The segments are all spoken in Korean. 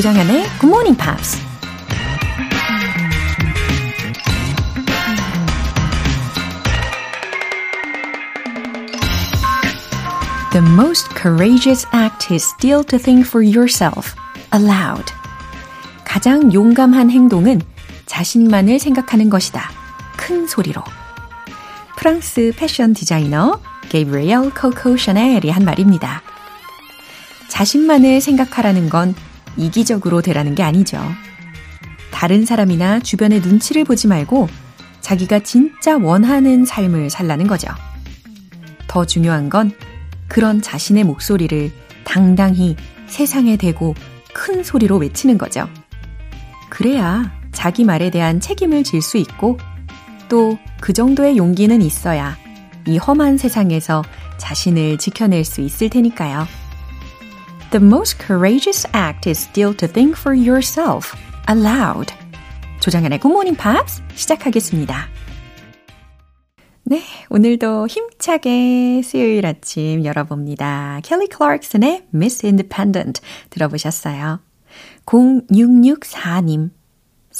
조장현의 Good Morning Pops. The most courageous act is still to think for yourself aloud. 가장 용감한 행동은 자신만을 생각하는 것이다. 큰 소리로. 프랑스 패션 디자이너 게이브리엘 코코 샤넬이 한 말입니다. 자신만을 생각하라는 건 이기적으로 되라는 게 아니죠. 다른 사람이나 주변의 눈치를 보지 말고 자기가 진짜 원하는 삶을 살라는 거죠. 더 중요한 건 그런 자신의 목소리를 당당히 세상에 대고 큰 소리로 외치는 거죠. 그래야 자기 말에 대한 책임을 질 수 있고 또 그 정도의 용기는 있어야 이 험한 세상에서 자신을 지켜낼 수 있을 테니까요. The most courageous act is still to think for yourself aloud. 조장현의 Good Morning Pops 시작하겠습니다. 네, 오늘도 힘차게 수요일 아침 열어봅니다. 켈리 클락슨의 Miss Independent 들어보셨어요. 0664님.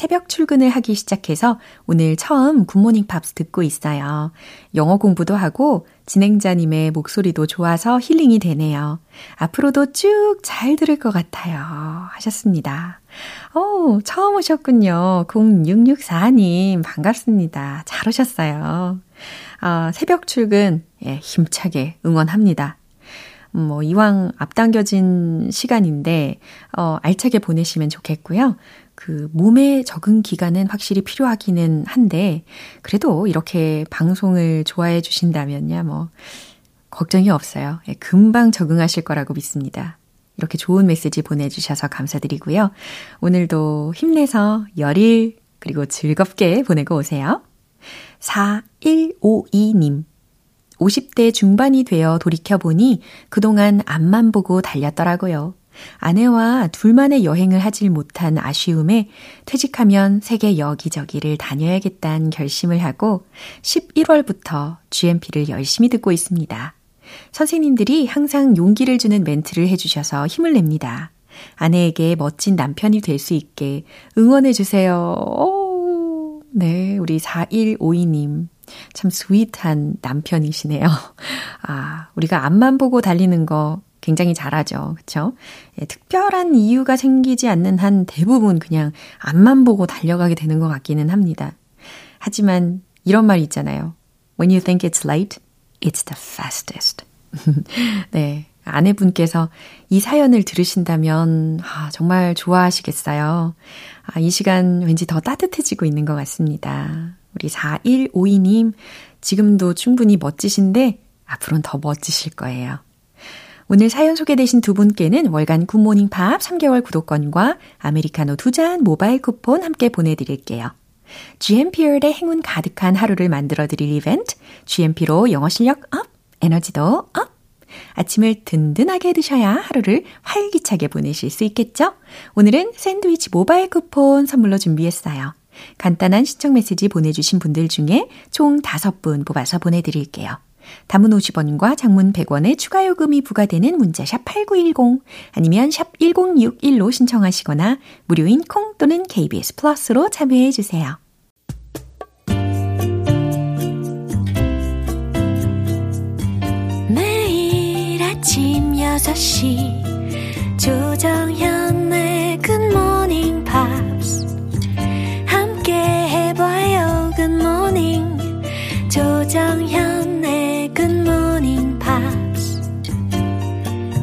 새벽 출근을 하기 시작해서 오늘 처음 굿모닝 팝스 듣고 있어요. 영어 공부도 하고 진행자님의 목소리도 좋아서 힐링이 되네요. 앞으로도 쭉 잘 들을 것 같아요. 하셨습니다. 오, 처음 오셨군요. 0664님, 반갑습니다. 잘 오셨어요. 아, 새벽 출근, 예, 힘차게 응원합니다. 뭐, 이왕 앞당겨진 시간인데, 어, 알차게 보내시면 좋겠고요. 그 몸의 적응 기간은 확실히 필요하기는 한데 그래도 이렇게 방송을 좋아해 주신다면야 뭐 걱정이 없어요. 예, 금방 적응하실 거라고 믿습니다. 이렇게 좋은 메시지 보내주셔서 감사드리고요. 오늘도 힘내서 열일 그리고 즐겁게 보내고 오세요. 4152님. 50대 중반이 되어 돌이켜보니 그동안 앞만 보고 달렸더라고요. 아내와 둘만의 여행을 하질 못한 아쉬움에 퇴직하면 세계 여기저기를 다녀야겠다는 결심을 하고 11월부터 GMP를 열심히 듣고 있습니다. 선생님들이 항상 용기를 주는 멘트를 해주셔서 힘을 냅니다. 아내에게 멋진 남편이 될 수 있게 응원해주세요. 오, 네, 우리 4152님. 참 스윗한 남편이시네요. 아, 우리가 앞만 보고 달리는 거 굉장히 잘하죠. 그쵸? 예, 특별한 이유가 생기지 않는 한 대부분 그냥 앞만 보고 달려가게 되는 것 같기는 합니다. 하지만 이런 말이 있잖아요. When you think it's late, it's the fastest. 네. 아내분께서 이 사연을 들으신다면, 아, 정말 좋아하시겠어요. 아, 이 시간 왠지 더 따뜻해지고 있는 것 같습니다. 우리 4152님, 지금도 충분히 멋지신데, 앞으로는 더 멋지실 거예요. 오늘 사연 소개되신 두 분께는 월간 굿모닝 팝 3개월 구독권과 아메리카노 두 잔 모바일 쿠폰 함께 보내드릴게요. GMP의 행운 가득한 하루를 만들어 드릴 이벤트, GMP로 영어 실력 up, 에너지도 up! 아침을 든든하게 드셔야 하루를 활기차게 보내실 수 있겠죠? 오늘은 샌드위치 모바일 쿠폰 선물로 준비했어요. 간단한 신청 메시지 보내주신 분들 중에 총 5분 뽑아서 보내드릴게요. 담은 50원과 장문 100원의 추가 요금이 부과되는 문자샵 8910 아니면 샵 1061로 신청하시거나 무료인 콩 또는 KBS 플러스로 참여해 주세요. 매일 아침 6시 조정현의 굿모닝 팝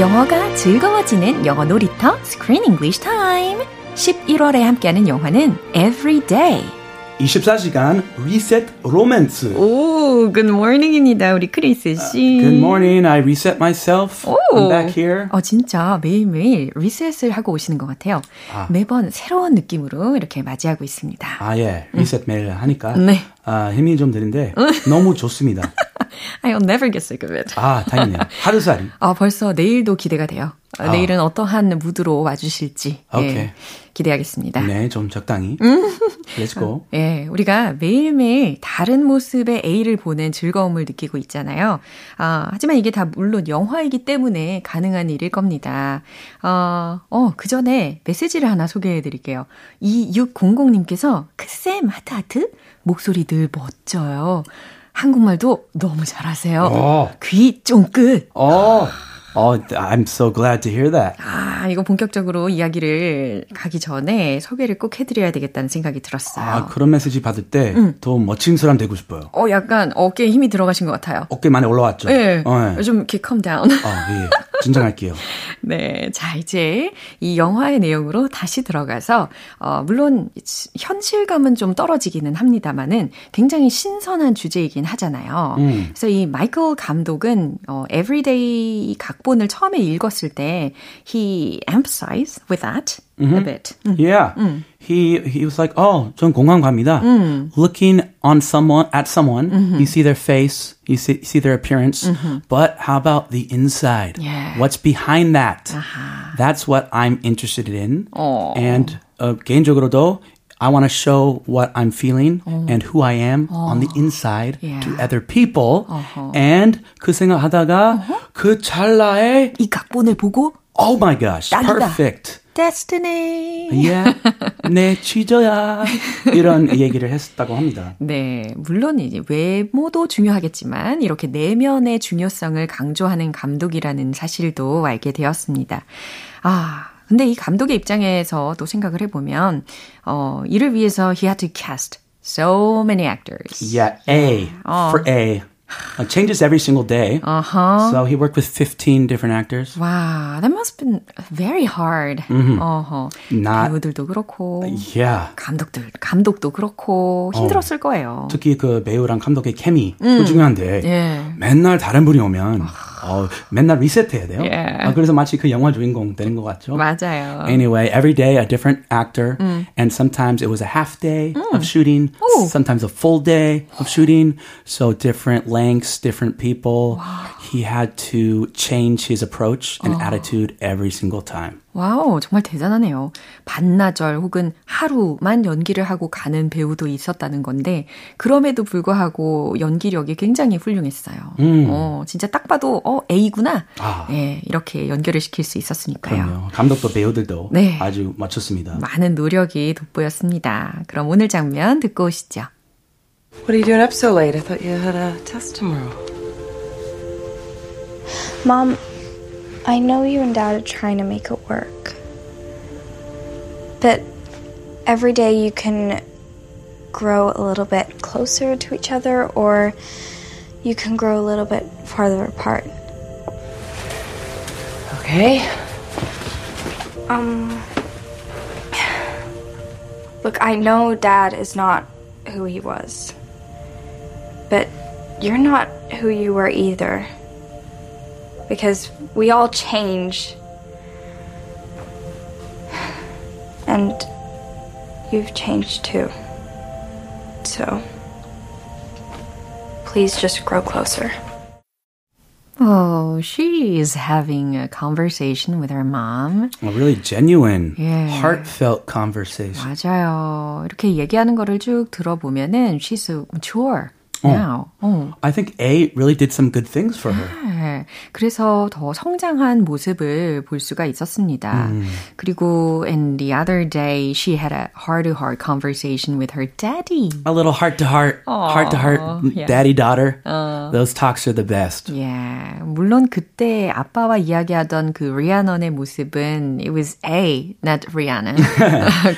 영어가 즐거워지는 영어 놀이터 Screen English Time. 11월에 함께하는 영화는 Every Day. 24시간 리셋 로맨스. 오, good morning입니다. 우리 크리스 씨. Uh, good morning. I reset myself. 오. I'm back here. 어, 진짜 매일매일 리셋을 하고 오시는 것 같아요. 아. 매번 새로운 느낌으로 이렇게 맞이하고 있습니다. 아, 예. 리셋 음. 매일 하니까. 네. 아, 힘이 좀 드는데 너무 좋습니다. I'll never get sick of it. 아, 다행이네요. 하루살이. 아, 벌써 내일도 기대가 돼요. 아. 내일은 어떠한 무드로 와주실지. 예, 기대하겠습니다. 네, 좀 적당히. Let's go. 예, 우리가 매일매일 다른 모습의 A를 보는 즐거움을 느끼고 있잖아요. 아, 하지만 이게 다 물론 영화이기 때문에 가능한 일일 겁니다. 어, 어, 그 전에 메시지를 하나 소개해 드릴게요. 2600님께서 크쌤 하트 하트 목소리 늘 멋져요. 한국말도 너무 잘하세요. 어. 귀 쫑긋. 어. Oh, I'm so glad to hear that. 아, 이거 본격적으로 이야기를 가기 전에 소개를 꼭 해드려야 되겠다는 생각이 들었어요. 아, 그런 메시지 받을 때더 음. 멋진 사람 되고 싶어요. 어, 약간 어깨에 힘이 들어가신 것 같아요. 어깨 많이 올라왔죠? 네. 어, 네. 좀 이렇게 calm down. 아, 예. 진정할게요. 네. 자, 이제 이 영화의 내용으로 다시 들어가서, 어, 물론 현실감은 좀 떨어지기는 합니다만은 굉장히 신선한 주제이긴 하잖아요. 음. 그래서 이 마이클 감독은, 어, Everyday 각 각본을 처음에 읽었을 때 he emphasized with that mm-hmm. a bit. 음. Yeah. 음. He he was like, "Oh, 전 공항 갑니다." 음. Looking on someone at someone, mm-hmm. you see their face, you see, see their appearance, mm-hmm. but how about the inside? Yeah. What's behind that? Uh-huh. That's what I'm interested in. Oh. And uh, 개인적으로도 I want to show what I'm feeling 어. and who I am 어. on the inside yeah. to other people. 어허. And 그 생각하다가 어허? 그 찰나에 이 각본을 보고 Oh my gosh, 딱이다. perfect. Destiny. Yeah, 내 취저야. 이런 얘기를 했었다고 합니다. 네, 물론 이제 외모도 중요하겠지만 이렇게 내면의 중요성을 강조하는 감독이라는 사실도 알게 되었습니다. 아, 근데 이 감독의 입장에서 또 생각을 해보면, 어, 이를 위해서 he had to cast so many actors. Yeah, A 어. for A. Uh, changes every single day. Uh-huh. So he worked with 15 different actors. Wow, that must have been very hard. Mm-hmm. Uh-huh. Not, 배우들도 그렇고, yeah. 감독들, 감독도 그렇고 힘들었을 어, 거예요. 특히 그 배우랑 감독의 케미 음. 중요한데 yeah. 맨날 다른 분이 오면 어, 맨날 리셋해야 돼요. Yeah. 아, 그래서 마치 그 영화 주인공 되는 것 같죠. 맞아요. Anyway, every day a different actor, 음. and sometimes it was a half day 음. of shooting, 오. sometimes a full day of shooting. So different lengths, different people. Wow. He had to change his approach and 어. attitude every single time. 와우, 정말 대단하네요. 반나절 혹은 하루만 연기를 하고 가는 배우도 있었다는 건데, 그럼에도 불구하고 연기력이 굉장히 훌륭했어요. 음. 어, 진짜 딱 봐도, 어, A구나. 아. 네, 이렇게 연결을 시킬 수 있었으니까요. 그럼요. 감독도 배우들도 네. 아주 맞췄습니다. 많은 노력이 돋보였습니다. 그럼 오늘 장면 듣고 오시죠. What are you doing up so late? I thought you had a test tomorrow. Mom, I know you and Dad are trying to make it work. But every day you can grow a little bit closer to each other or you can grow a little bit farther apart. Okay. Um. Look, I know Dad is not who he was. But you're not who you were either because we all change. And you've changed too. So, please just grow closer. Oh, she is having a conversation with her mom. A really genuine, yeah. heartfelt conversation. 맞아요. 이렇게 얘기하는 거를 쭉 들어보면은 she's so mature. Now. 어. I think A really did some good things for her. 네. 그래서 더 성장한 모습을 볼 수가 있었습니다. 음. 그리고 in the other day she had a heart-to-heart conversation with her daddy. A little heart-to-heart, heart-to-heart yeah. daddy-daughter. 어. Those talks are the best. Yeah. 물론 그때 아빠와 이야기하던 그 리아넌의 모습은 it was A, not Rihanna.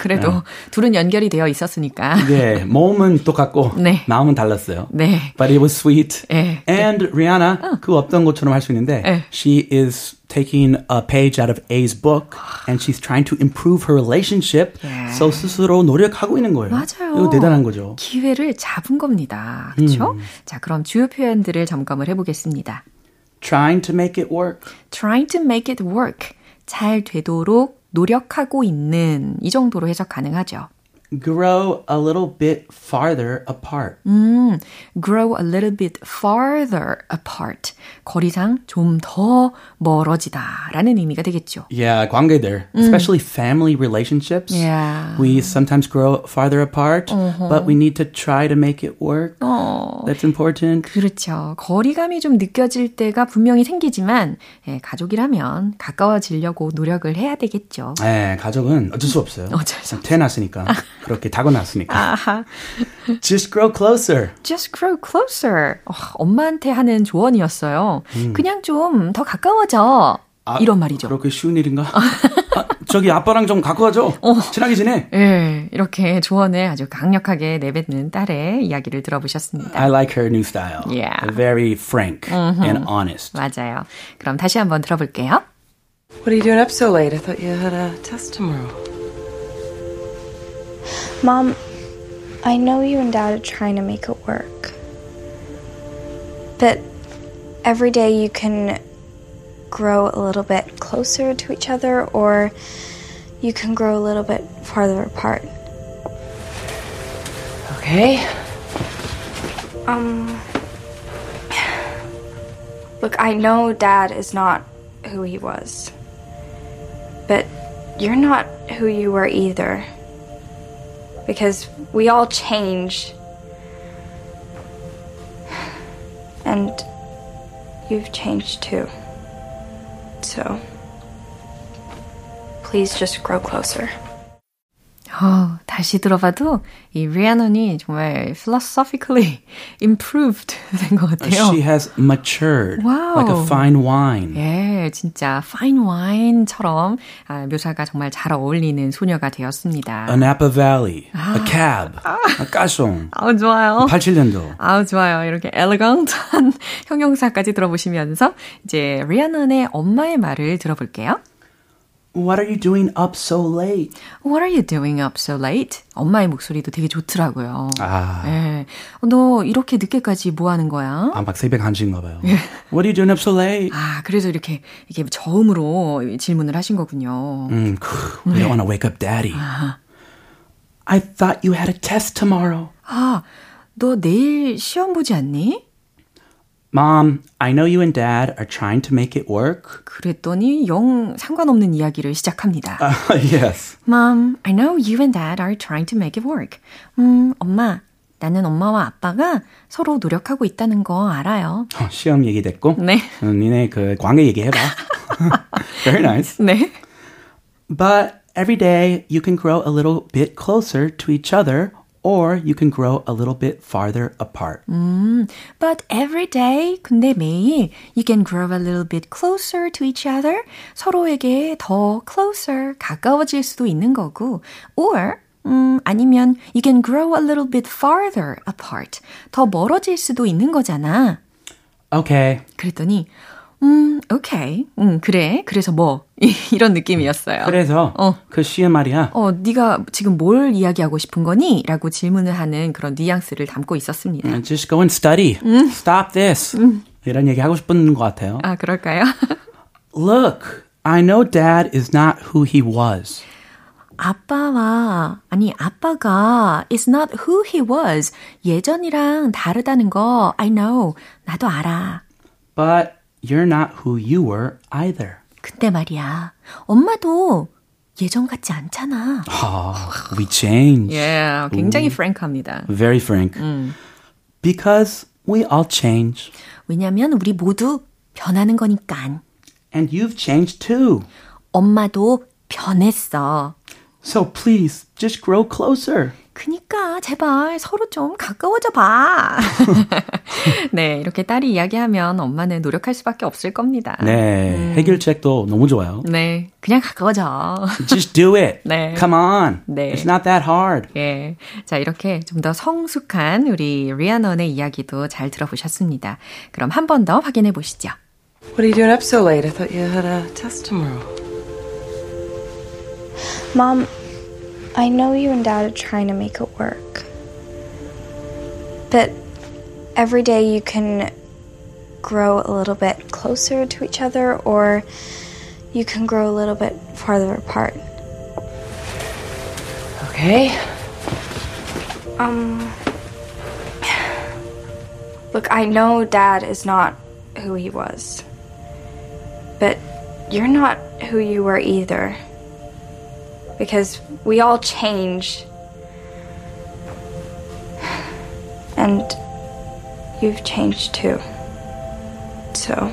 그래도 네. 둘은 연결이 되어 있었으니까. 네, 몸은 똑같고 네. 마음은 달랐어요. 네. But it was sweet. 예. And Rihanna, 그 없던 것처럼 할 수 있는데, 예. she is taking a page out of A's book and she's trying to improve her relationship. So 스스로 노력하고 있는 거예요. 맞아요. 이거 대단한 거죠. 기회를 잡은 겁니다. 그렇죠? 자, 그럼 주요 표현들을 점검을 해 보겠습니다. Trying to make it work. trying to make it work. 잘 되도록 노력하고 있는 이 정도로 해석 가능하죠. Grow a little bit farther apart. 음, grow a little bit farther apart. 거리상 좀 더 멀어지다 라는 의미가 되겠죠. Yeah, 관계들, especially family relationships. Yeah. We sometimes grow farther apart, but we need to try to make it work. That's important. 그렇죠. 거리감이 좀 느껴질 때가 분명히 생기지만 예, 가족이라면 가까워지려고 노력을 해야 되겠죠. 네, 가족은 어쩔 수 없어요. 어쩔 수 없어요. 태어났으니까. 그렇게 타고났으니까. 아하. Just grow closer. Just grow closer. 어, 엄마한테 하는 조언이었어요. 그냥 좀 더 가까워져. 이런 말이죠. 그렇게 쉬운 일인가? 아, 저기 아빠랑 좀 가까워져. 친하게 지내. 예, 이렇게 조언을 아주 강력하게 내뱉는 딸의 이야기를 들어보셨습니다. I like her new style. Yeah. Very frank and honest. 맞아요. 그럼 다시 한번 들어볼게요. What are you doing up so late? I thought you had a test tomorrow. Mom, I know you and Dad are trying to make it work. But every day you can grow a little bit closer to each other, or you can grow a little bit farther apart. Okay. Um. Look, I know Dad is not who he was. But you're not who you were either. Because we all change. And you've changed too. So. Please just grow closer. 어, 다시 들어봐도 이 리아논이 정말 philosophically improved 된 것 같아요. She has matured Wow. like a fine wine. 예, 진짜 fine wine처럼 아, 묘사가 정말 잘 어울리는 소녀가 되었습니다. A Napa Valley, a cab, a 가송. 아우 좋아요. 87년도. 아우 좋아요. 이렇게 엘레강트한 형용사까지 들어보시면서 이제 리아논의 엄마의 말을 들어볼게요. What are you doing up so late? What are you doing up so late? 엄마의 목소리도 되게 좋더라고요. 아. 예. 너 이렇게 늦게까지 뭐 하는 거야? 아, 막 새벽 1시인가 봐요. What are you doing up so late? 아, 그래서 이렇게 이게 저음으로 질문을 하신 거군요. 음, we don't want to wake up daddy. I thought you had a test tomorrow. 아, 너 내일 시험 보지 않니? Mom, I know you and dad are trying to make it work. 그랬더니 영 상관없는 이야기를 시작합니다. Uh, yes. Mom, I know you and dad are trying to make it work. 음, 엄마, 나는 엄마와 아빠가 서로 노력하고 있다는 거 알아요. 어, 시험 얘기 됐고. 네. 어, 니네 그 관계 얘기해봐. Very nice. 네. But every day you can grow a little bit closer to each other or you can grow a little bit farther apart. But every day, 근데 매일, you can grow a little bit closer to each other. 서로에게 더 closer, 가까워질 수도 있는 거고. Or, 음, 아니면 you can grow a little bit farther apart. 더 멀어질 수도 있는 거잖아. Okay. 그랬더니, 음, 오케이. 음, 그래. 그래서 뭐, 이런 느낌이었어요. 그래서 어. 그 시험 말이야. 어, 네가 지금 뭘 이야기하고 싶은 거니? 라고 질문을 하는 그런 뉘앙스를 담고 있었습니다. Just go and study. Stop this. 이런 얘기 하고 싶은 것 같아요. 아, 그럴까요? Look, I know dad is not who he was. 아빠와, 아니, 아빠가 is not who he was. 예전이랑 다르다는 거, I know. 나도 알아. But you're not who you were either. 근데 말이야, 엄마도 예전 같지 않잖아. Ah, we change. 예, 굉장히 프랭크합니다. Very frank. Because we all change. 왜냐면 우리 모두 변하는 거니까. And you've changed too. 엄마도 변했어. So please, just grow closer. 그니까 제발 서로 좀 가까워져 봐. 네, 이렇게 딸이 이야기하면 엄마는 노력할 수밖에 없을 겁니다. 네, 음. 해결책도 너무 좋아요. 네, 그냥 가까워져. Just do it. 네. Come on. 네. It's not that hard. 예. 자, 이렇게 좀 더 성숙한 우리 리아넌의 이야기도 잘 들어보셨습니다. 그럼 한 번 더 확인해 보시죠. What are you doing up so late? I thought you had a test tomorrow. Mom, I know you and Dad are trying to make it work. But every day you can grow a little bit closer to each other or you can grow a little bit farther apart. Okay. Um. Look, I know Dad is not who he was. But you're not who you were either because we all change. And you've changed too. So,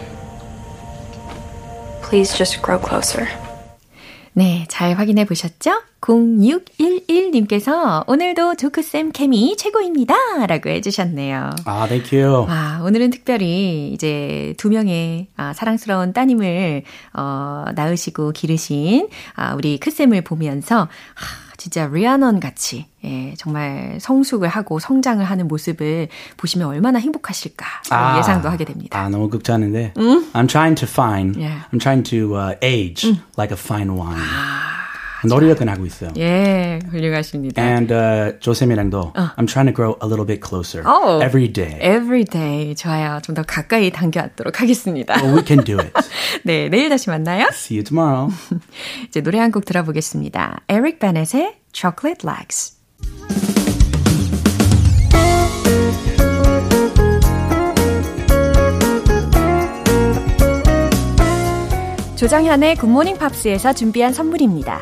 please just grow closer. 네, 잘 확인해 보셨죠? 0611님께서 오늘도 조크쌤 케미 최고입니다. 라고 해주셨네요. 아, you. 와, 오늘은 특별히 이제 두 명의 아, 사랑스러운 따님을, 어, 낳으시고 기르신, 아, 우리 크쌤을 보면서, 하, 진짜 리아넌 같이 예, 정말 성숙을 하고 성장을 하는 모습을 보시면 얼마나 행복하실까 아, 예상도 하게 됩니다. 아 너무 극찬인데. 음? I'm trying to find. Yeah. I'm trying to uh, age 음. like a fine wine. 아. 노력은 하고 있어요. 예, 훌륭하십니다. And uh, 조쌤이랑도 어. I'm trying to grow a little bit closer oh, every day. Every day. 좋아요. 좀 더 가까이 당겨왔도록 하겠습니다. Well, we can do it. 네, 내일 다시 만나요. See you tomorrow. 이제 노래 한 곡 들어보겠습니다. 에릭 베넷의 Chocolate Legs. 조정현의 굿모닝 팝스에서 준비한 선물입니다.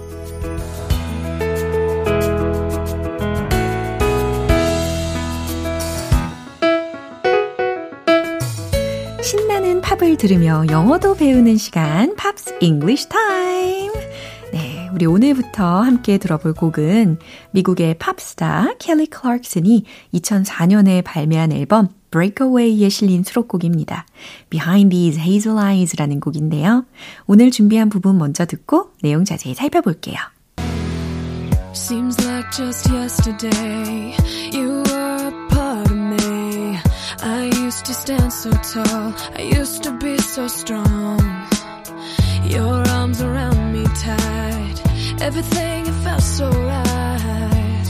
들으며 영어도 배우는 시간 Pops English Time. 네, 우리 오늘부터 함께 들어볼 곡은 미국의 팝스타 켈리 클락슨이 2004년에 발매한 앨범 Breakaway에 실린 수록곡입니다. Behind These Hazel Eyes라는 곡인데요. 오늘 준비한 부분 먼저 듣고 내용 자세히 살펴볼게요. Seems like just yesterday you used to stand so tall. I used to be so strong. Your arms around me tight. Everything it felt so right.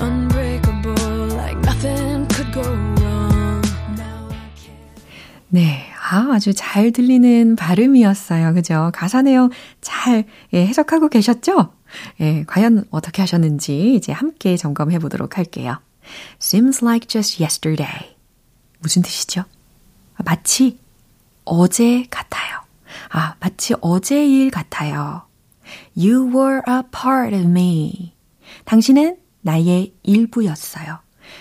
Unbreakable, like nothing could go wrong. 네. 아, 아주 잘 들리는 발음이었어요. 그죠? 가사 내용 잘 예, 해석하고 계셨죠? 예, 과연 어떻게 하셨는지 이제 함께 점검해 보도록 할게요. Seems like just yesterday. 무슨 뜻이죠? 마치 어제 같아요. 아, 마치 어제 일 같아요. You were a part of me. 당신은 나의 일부였어요.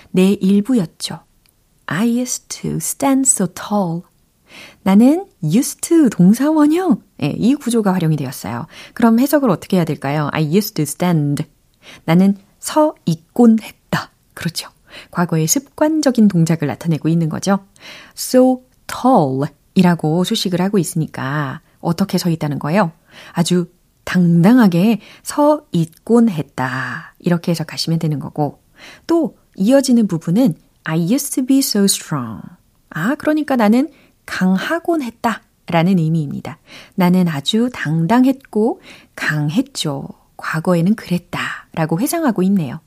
내 일부였죠. I used to stand so tall. 나는 used to 동사원형. 네, 이 구조가 활용이 되었어요. 그럼 해석을 어떻게 해야 될까요? I used to stand. 나는 서 있곤 했다. 그렇죠. 과거의 습관적인 동작을 나타내고 있는 거죠. So tall 이라고 수식을 하고 있으니까 어떻게 서 있다는 거예요? 아주 당당하게 서 있곤 했다. 이렇게 해석하시면 되는 거고. 또 이어지는 부분은 I used to be so strong. 아, 그러니까 나는 강하곤 했다. 라는 의미입니다. 나는 아주 당당했고 강했죠. 과거에는 그랬다. 라고 회상하고 있네요.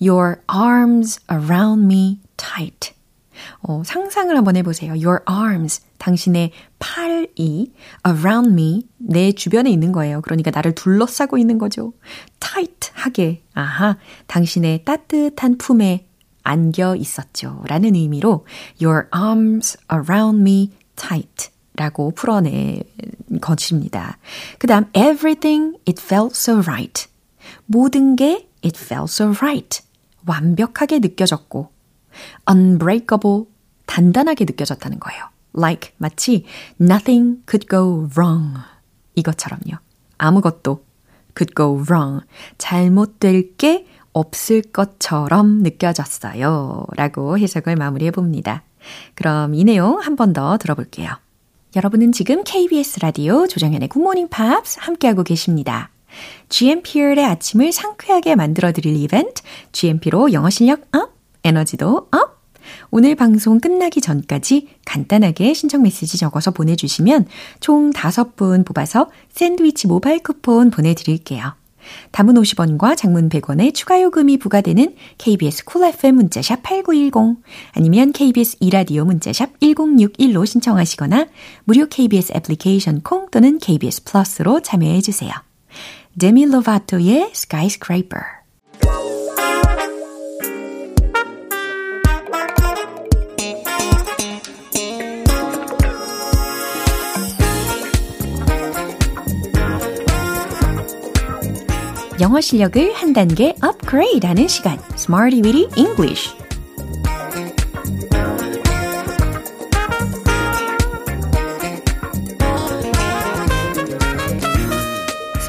Your arms around me tight. 어, 상상을 한번 해보세요. Your arms. 당신의 팔이 around me. 내 주변에 있는 거예요. 그러니까 나를 둘러싸고 있는 거죠. tight하게. 아하. 당신의 따뜻한 품에 안겨 있었죠. 라는 의미로 Your arms around me tight 라고 풀어낸 것입니다. 그 다음 everything it felt so right. 모든 게 it felt so right. 완벽하게 느껴졌고 unbreakable 단단하게 느껴졌다는 거예요. Like 마치 nothing could go wrong 이것처럼요. 아무것도 could go wrong 잘못될 게 없을 것처럼 느껴졌어요. 라고 해석을 마무리해 봅니다. 그럼 이 내용 한 번 더 들어볼게요. 여러분은 지금 KBS 라디오 조정현의 굿모닝 팝스 함께하고 계십니다. GMP의 아침을 상쾌하게 만들어드릴 이벤트, GMP로 영어 실력 up, 에너지도 up! 오늘 방송 끝나기 전까지 간단하게 신청 메시지 적어서 보내주시면 총 5분 뽑아서 샌드위치 모바일 쿠폰 보내드릴게요. 단문 50원과 장문 100원의 추가 요금이 부과되는 KBS Cool FM 문자샵 8910 아니면 KBS 2라디오 문자샵 1061로 신청하시거나 무료 KBS 애플리케이션 콩 또는 KBS 플러스로 참여해 주세요. 데미 로바토의 Skyscraper 영어 실력을 한 단계 업그레이드 하는 시간 Smarty Weedy English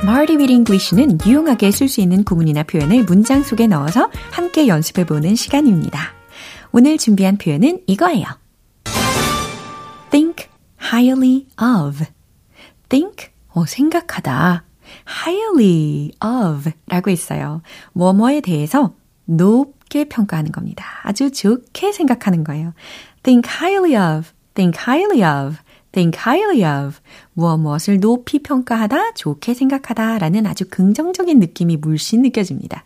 Smarty with English는 유용하게 쓸 수 있는 구문이나 표현을 문장 속에 넣어서 함께 연습해 보는 시간입니다. 오늘 준비한 표현은 이거예요. think highly of. think, 어, 생각하다. highly of 라고 있어요. 뭐뭐에 대해서 높게 평가하는 겁니다. 아주 좋게 생각하는 거예요. think highly of, think highly of, think highly of. 무엇 무엇을 높이 평가하다, 좋게 생각하다 라는 아주 긍정적인 느낌이 물씬 느껴집니다.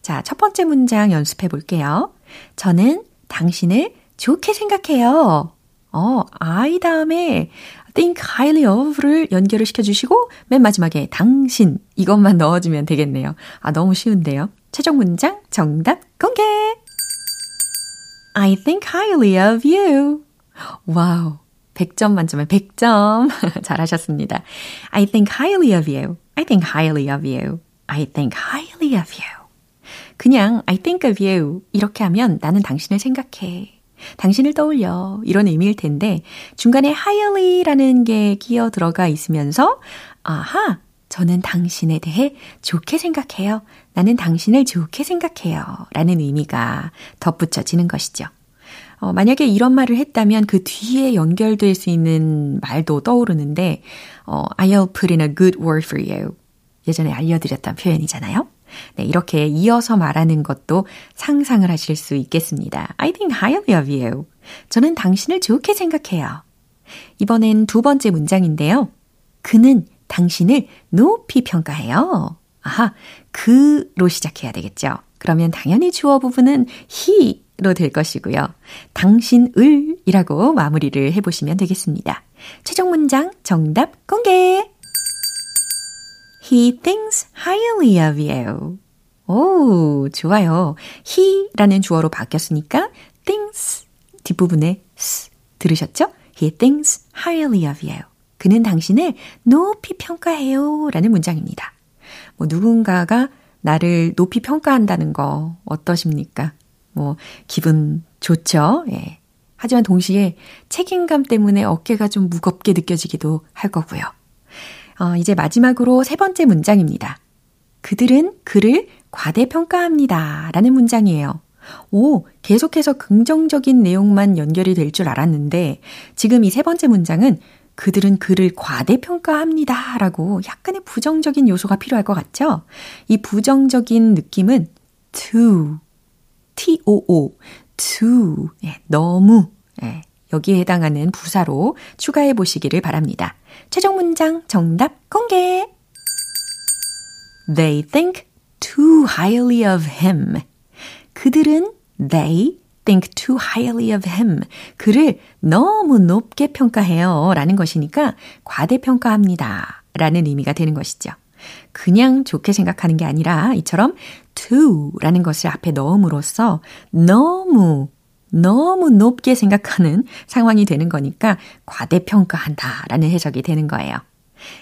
자, 첫 번째 문장 연습해 볼게요. 저는 당신을 좋게 생각해요. 어, I 다음에 think highly of를 연결을 시켜주시고 맨 마지막에 당신 이것만 넣어주면 되겠네요. 아 너무 쉬운데요. 최종 문장 정답 공개! I think highly of you. 와우. 100점 만점에 100점. 잘하셨습니다. I think highly of you. I think highly of you. I think highly of you. 그냥 I think of you 이렇게 하면 나는 당신을 생각해. 당신을 떠올려. 이런 의미일 텐데, 중간에 highly라는 게 끼어 들어가 있으면서, 아하, 저는 당신에 대해 좋게 생각해요. 나는 당신을 좋게 생각해요. 라는 의미가 덧붙여지는 것이죠. 어, 만약에 이런 말을 했다면 그 뒤에 연결될 수 있는 말도 떠오르는데, 어, I'll put in a good word for you. 예전에 알려드렸던 표현이잖아요. 네, 이렇게 이어서 말하는 것도 상상을 하실 수 있겠습니다. I think highly of you. 저는 당신을 좋게 생각해요. 이번엔 두 번째 문장인데요. 그는 당신을 높이 평가해요. 아하, 그로 시작해야 되겠죠. 그러면 당연히 주어 부분은 he 로될 것이고요. 당신을 이라고 마무리를 해보시면 되겠습니다. 최종 문장 정답 공개! He thinks highly of you. 오, 좋아요. he라는 주어로 바뀌었으니까 thinks 뒷부분에 s 들으셨죠? He thinks highly of you. 그는 당신을 높이 평가해요. 라는 문장입니다. 뭐 누군가가 나를 높이 평가한다는 거 어떠십니까? 뭐 기분 좋죠? 예. 하지만 동시에 책임감 때문에 어깨가 좀 무겁게 느껴지기도 할 거고요. 어, 이제 마지막으로 세 번째 문장입니다. 그들은 그를 과대평가합니다. 라는 문장이에요. 오, 계속해서 긍정적인 내용만 연결이 될 줄 알았는데, 지금 이 세 번째 문장은 그들은 그를 과대평가합니다. 라고 약간의 부정적인 요소가 필요할 것 같죠? 이 부정적인 느낌은 too, too, 예, 너무, 예, 여기에 해당하는 부사로 추가해 보시기를 바랍니다. 최종 문장 정답 공개! They think too highly of him. 그들은 they think too highly of him. 그를 너무 높게 평가해요. 라는 것이니까 과대평가합니다. 라는 의미가 되는 것이죠. 그냥 좋게 생각하는 게 아니라 이처럼 to라는 것을 앞에 넣음으로써 너무 너무 높게 생각하는 상황이 되는 거니까 과대평가한다 라는 해석이 되는 거예요.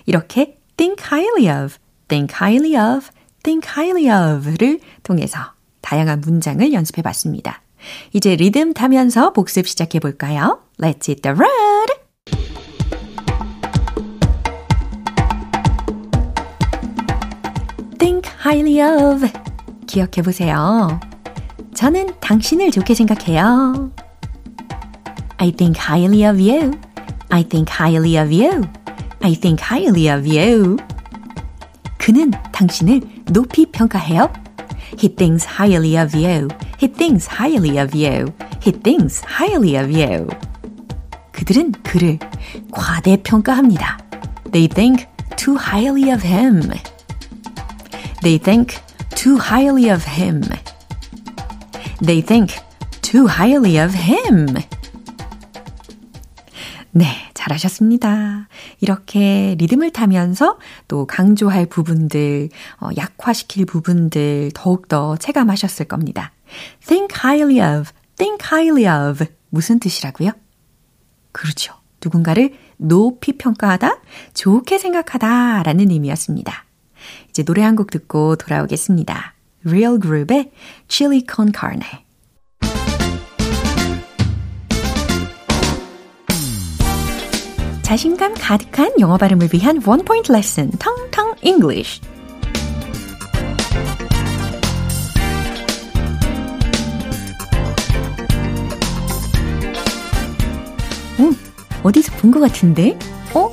이렇게 think highly of, think highly of, think highly of를 통해서 다양한 문장을 연습해 봤습니다. 이제 리듬 타면서 복습 시작해 볼까요? Let's hit the road! Highly of. 기억해 보세요. 저는 당신을 좋게 생각해요. I think highly of you. I think highly of you. I think highly of you. 그는 당신을 높이 평가해요. He thinks highly of you. He thinks highly of you. He thinks highly of you. 그들은 그를 과대평가합니다. They think too highly of him. They think too highly of him. They think too highly of him. 네, 잘하셨습니다. 이렇게 리듬을 타면서 또 강조할 부분들, 어, 약화시킬 부분들 더욱더 체감하셨을 겁니다. think highly of, think highly of. 무슨 뜻이라고요? 그렇죠. 누군가를 높이 평가하다, 좋게 생각하다 라는 의미였습니다. 이제 노래 한 곡 듣고 돌아오겠습니다. Real Group의 Chili Con Carne. 자신감 가득한 영어 발음을 위한 원 포인트 레슨, 텅텅 English. 음, 어디서 본 것 같은데? 어?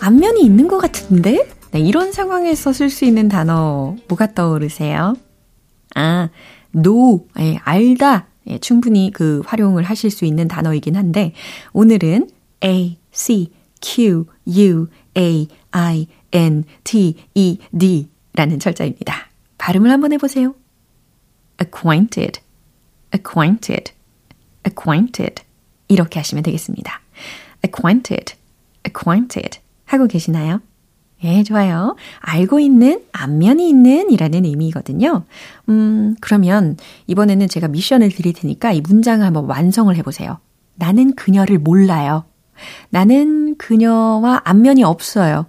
안면이 있는 것 같은데? 네, 이런 상황에서 쓸 수 있는 단어 뭐가 떠오르세요? 아, know, 예, 알다. 예, 충분히 그 활용을 하실 수 있는 단어이긴 한데 오늘은 A, C, Q, U, A, I, N, T, E, D 라는 철자입니다. 발음을 한번 해보세요. acquainted, acquainted, acquainted 이렇게 하시면 되겠습니다. acquainted, acquainted 하고 계시나요? 예, 좋아요. 알고 있는, 안면이 있는 이라는 의미거든요. 음, 그러면 이번에는 제가 미션을 드릴 테니까 이 문장을 한번 완성을 해보세요. 나는 그녀를 몰라요. 나는 그녀와 안면이 없어요.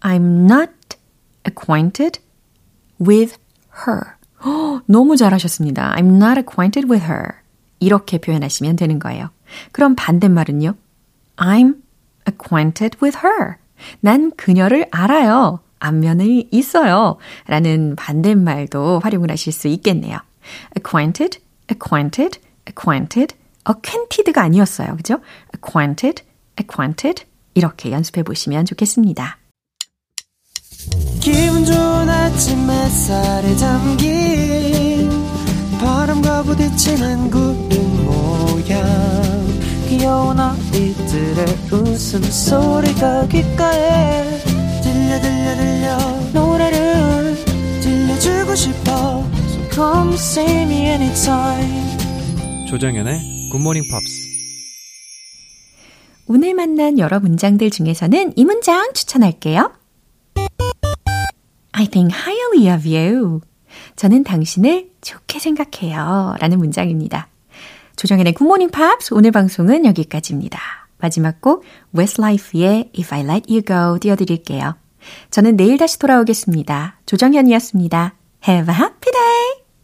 I'm not acquainted with her. 너무 잘하셨습니다. I'm not acquainted with her. 이렇게 표현하시면 되는 거예요. 그럼 반대말은요? I'm acquainted with her. 난 그녀를 알아요. 안면이 있어요. 라는 반대말도 활용을 하실 수 있겠네요. acquainted, acquainted, acquainted, acquainted가 아니었어요. 그죠? acquainted, acquainted 이렇게 연습해 보시면 좋겠습니다. 기분 좋은 아침 햇살에 담긴 바람과 부딪히는 모양 귀여운 아이들의 웃음소리가 귓가에 들려 들려 들려 노래를 들려주고 싶어 So come see me anytime 조정연의 굿모닝 팝스 오늘 만난 여러 문장들 중에서는 이 문장 추천할게요. I think highly of you. 저는 당신을 좋게 생각해요. 라는 문장입니다. 조정현의 굿모닝 팝스 오늘 방송은 여기까지입니다. 마지막 곡 Westlife의 If I Let You Go 띄워드릴게요. 저는 내일 다시 돌아오겠습니다. 조정현이었습니다. Have a happy day!